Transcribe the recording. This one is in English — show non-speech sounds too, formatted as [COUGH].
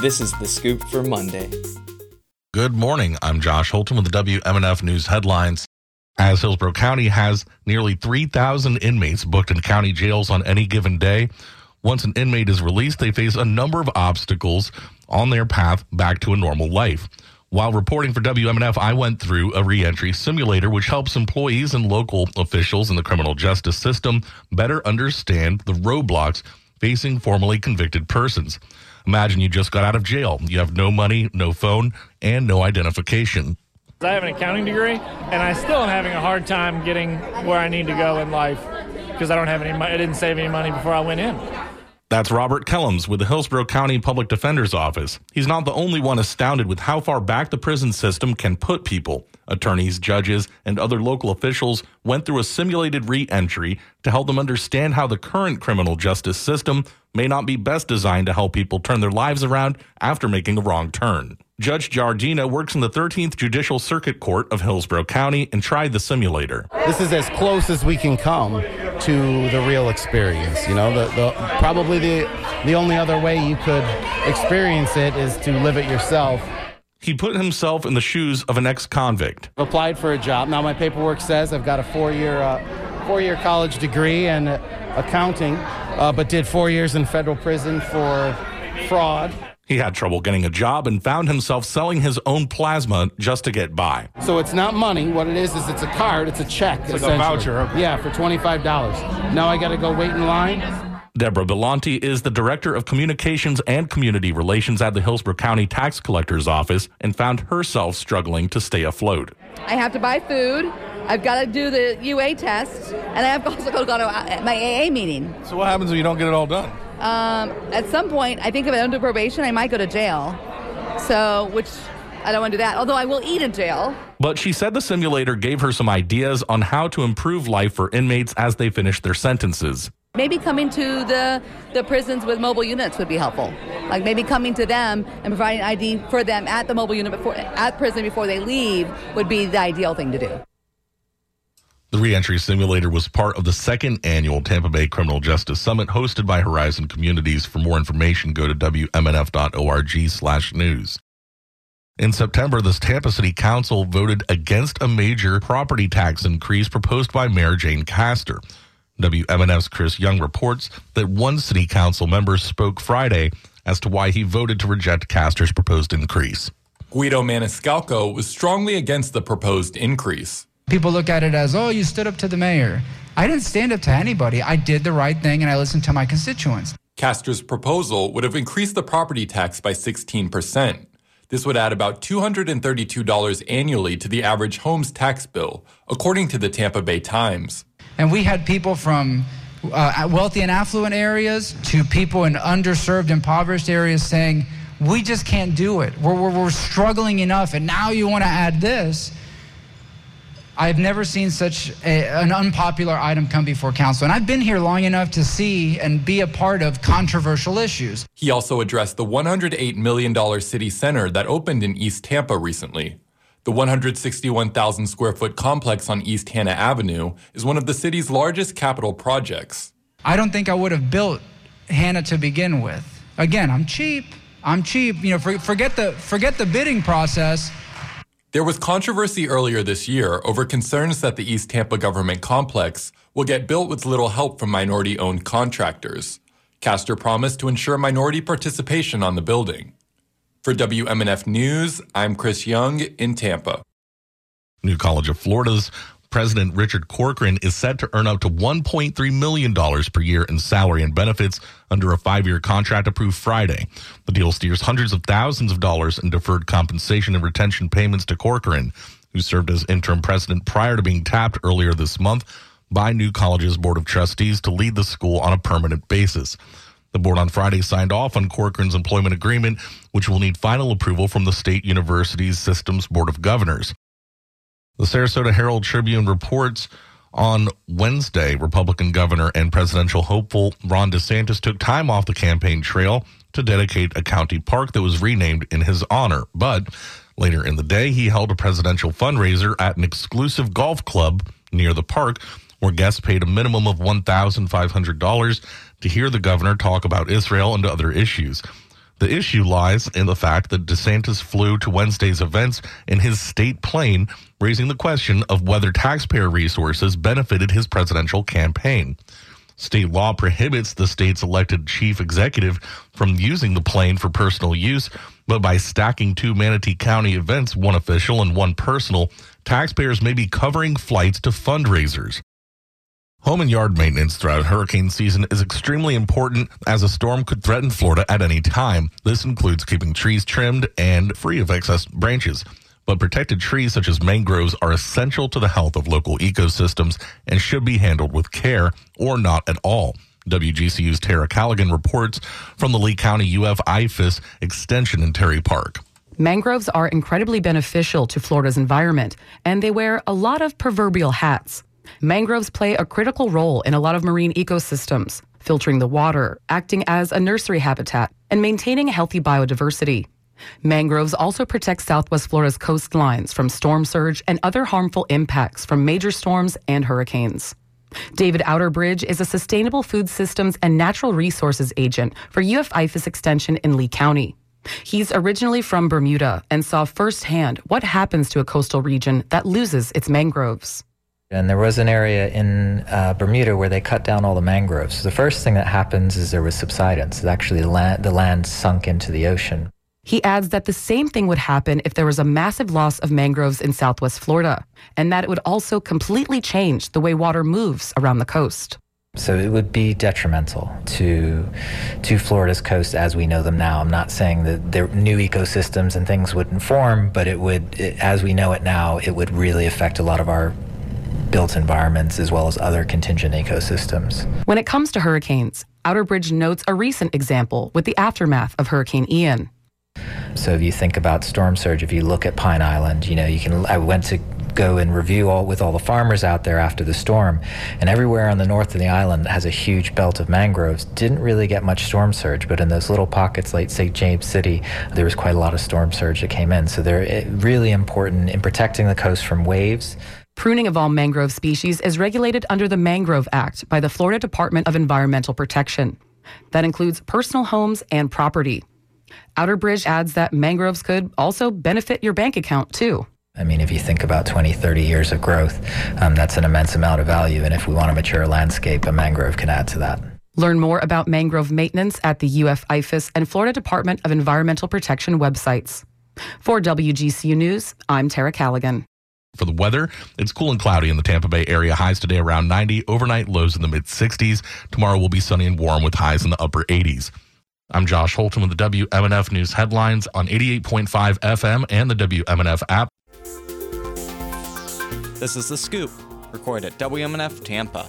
This is the scoop for Monday. Good morning. I'm Josh Holton with the WMNF News headlines. As Hillsborough County has nearly 3,000 inmates booked in county jails on any given day, once an inmate is released, they face a number of obstacles on their path back to a normal life. While reporting for WMNF, I went through a reentry simulator which helps employees and local officials in the criminal justice system better understand the roadblocks facing formerly convicted persons. Imagine you just got out of jail. You have no money, no phone, and no identification. I have an accounting degree, and I still am having a hard time getting where I need to go in life because I don't have any. I didn't save any money before I went in. That's Robert Kellums with the Hillsborough County Public Defender's Office. He's not the only one astounded with how far back the prison system can put people. Attorneys, judges, and other local officials went through a simulated re entry to help them understand how the current criminal justice system may not be best designed to help people turn their lives around after making a wrong turn. Judge Jardina works in the 13th Judicial Circuit Court of Hillsborough County and tried the simulator. This is as close as we can come to the real experience. You know, the, the probably the the only other way you could experience it is to live it yourself. He put himself in the shoes of an ex-convict. Applied for a job. Now my paperwork says I've got a four-year uh, four-year college degree in accounting, uh, but did four years in federal prison for fraud. He had trouble getting a job and found himself selling his own plasma just to get by. So it's not money. What it is is it's a card. It's a check. It's like a voucher. Okay. Yeah, for twenty five dollars. Now I got to go wait in line. Deborah Belanti is the Director of Communications and Community Relations at the Hillsborough County Tax Collector's Office and found herself struggling to stay afloat. I have to buy food. I've got to do the UA test, and I have [LAUGHS] also got to go to my AA meeting. So what happens if you don't get it all done? Um, at some point, I think if I don't do probation, I might go to jail. So, which I don't want to do that. Although I will eat in jail. But she said the simulator gave her some ideas on how to improve life for inmates as they finish their sentences. Maybe coming to the, the prisons with mobile units would be helpful. Like maybe coming to them and providing ID for them at the mobile unit before at prison before they leave would be the ideal thing to do. The reentry simulator was part of the second annual Tampa Bay Criminal Justice Summit hosted by Horizon Communities. For more information, go to wmnf.org slash news. In September, the Tampa City Council voted against a major property tax increase proposed by Mayor Jane Castor. WMNF's Chris Young reports that one city council member spoke Friday as to why he voted to reject Castor's proposed increase. Guido Maniscalco was strongly against the proposed increase. People look at it as, oh, you stood up to the mayor. I didn't stand up to anybody. I did the right thing and I listened to my constituents. Castor's proposal would have increased the property tax by 16%. This would add about $232 annually to the average home's tax bill, according to the Tampa Bay Times. And we had people from uh, wealthy and affluent areas to people in underserved, impoverished areas saying, we just can't do it. We're, we're, we're struggling enough, and now you want to add this. I've never seen such a, an unpopular item come before council. And I've been here long enough to see and be a part of controversial issues. He also addressed the $108 million city center that opened in East Tampa recently. The 161,000 square foot complex on East Hannah Avenue is one of the city's largest capital projects. I don't think I would have built Hannah to begin with. Again, I'm cheap. I'm cheap. You know, forget the forget the bidding process. There was controversy earlier this year over concerns that the East Tampa government complex will get built with little help from minority owned contractors. Castor promised to ensure minority participation on the building. For WMNF News, I'm Chris Young in Tampa. New College of Florida's President Richard Corcoran is set to earn up to $1.3 million per year in salary and benefits under a five year contract approved Friday. The deal steers hundreds of thousands of dollars in deferred compensation and retention payments to Corcoran, who served as interim president prior to being tapped earlier this month by New College's Board of Trustees to lead the school on a permanent basis. The board on Friday signed off on Corcoran's employment agreement, which will need final approval from the state university's systems board of governors. The Sarasota Herald Tribune reports on Wednesday, Republican governor and presidential hopeful Ron DeSantis took time off the campaign trail to dedicate a county park that was renamed in his honor. But later in the day, he held a presidential fundraiser at an exclusive golf club near the park where guests paid a minimum of $1,500 to hear the governor talk about Israel and other issues. The issue lies in the fact that DeSantis flew to Wednesday's events in his state plane, raising the question of whether taxpayer resources benefited his presidential campaign. State law prohibits the state's elected chief executive from using the plane for personal use, but by stacking two Manatee County events, one official and one personal, taxpayers may be covering flights to fundraisers. Home and yard maintenance throughout hurricane season is extremely important as a storm could threaten Florida at any time. This includes keeping trees trimmed and free of excess branches but protected trees such as mangroves are essential to the health of local ecosystems and should be handled with care or not at all. WGCU's Tara Callaghan reports from the Lee County UF IFAS extension in Terry Park. Mangroves are incredibly beneficial to Florida's environment, and they wear a lot of proverbial hats. Mangroves play a critical role in a lot of marine ecosystems, filtering the water, acting as a nursery habitat, and maintaining healthy biodiversity. Mangroves also protect Southwest Florida's coastlines from storm surge and other harmful impacts from major storms and hurricanes. David Outerbridge is a sustainable food systems and natural resources agent for UF IFAS Extension in Lee County. He's originally from Bermuda and saw firsthand what happens to a coastal region that loses its mangroves. And there was an area in uh, Bermuda where they cut down all the mangroves. The first thing that happens is there was subsidence. Actually, the land, the land sunk into the ocean. He adds that the same thing would happen if there was a massive loss of mangroves in southwest Florida, and that it would also completely change the way water moves around the coast. So it would be detrimental to to Florida's coast as we know them now. I'm not saying that there new ecosystems and things wouldn't form, but it would, it, as we know it now, it would really affect a lot of our built environments as well as other contingent ecosystems. When it comes to hurricanes, Outerbridge notes a recent example with the aftermath of Hurricane Ian. So if you think about storm surge, if you look at Pine Island, you know, you can, I went to go and review all with all the farmers out there after the storm and everywhere on the north of the island has a huge belt of mangroves didn't really get much storm surge but in those little pockets like st james city there was quite a lot of storm surge that came in so they're eh, really important in protecting the coast from waves Pruning of all mangrove species is regulated under the Mangrove Act by the Florida Department of Environmental Protection. That includes personal homes and property. Outerbridge adds that mangroves could also benefit your bank account too. I mean, if you think about 20, 30 years of growth, um, that's an immense amount of value. And if we want a mature landscape, a mangrove can add to that. Learn more about mangrove maintenance at the UF IFAS and Florida Department of Environmental Protection websites. For WGCU News, I'm Tara Callaghan. For the weather, it's cool and cloudy in the Tampa Bay area. Highs today around 90, overnight lows in the mid 60s. Tomorrow will be sunny and warm with highs in the upper 80s. I'm Josh Holton with the WMNF News headlines on 88.5 FM and the WMNF app. This is The Scoop, recorded at WMNF Tampa.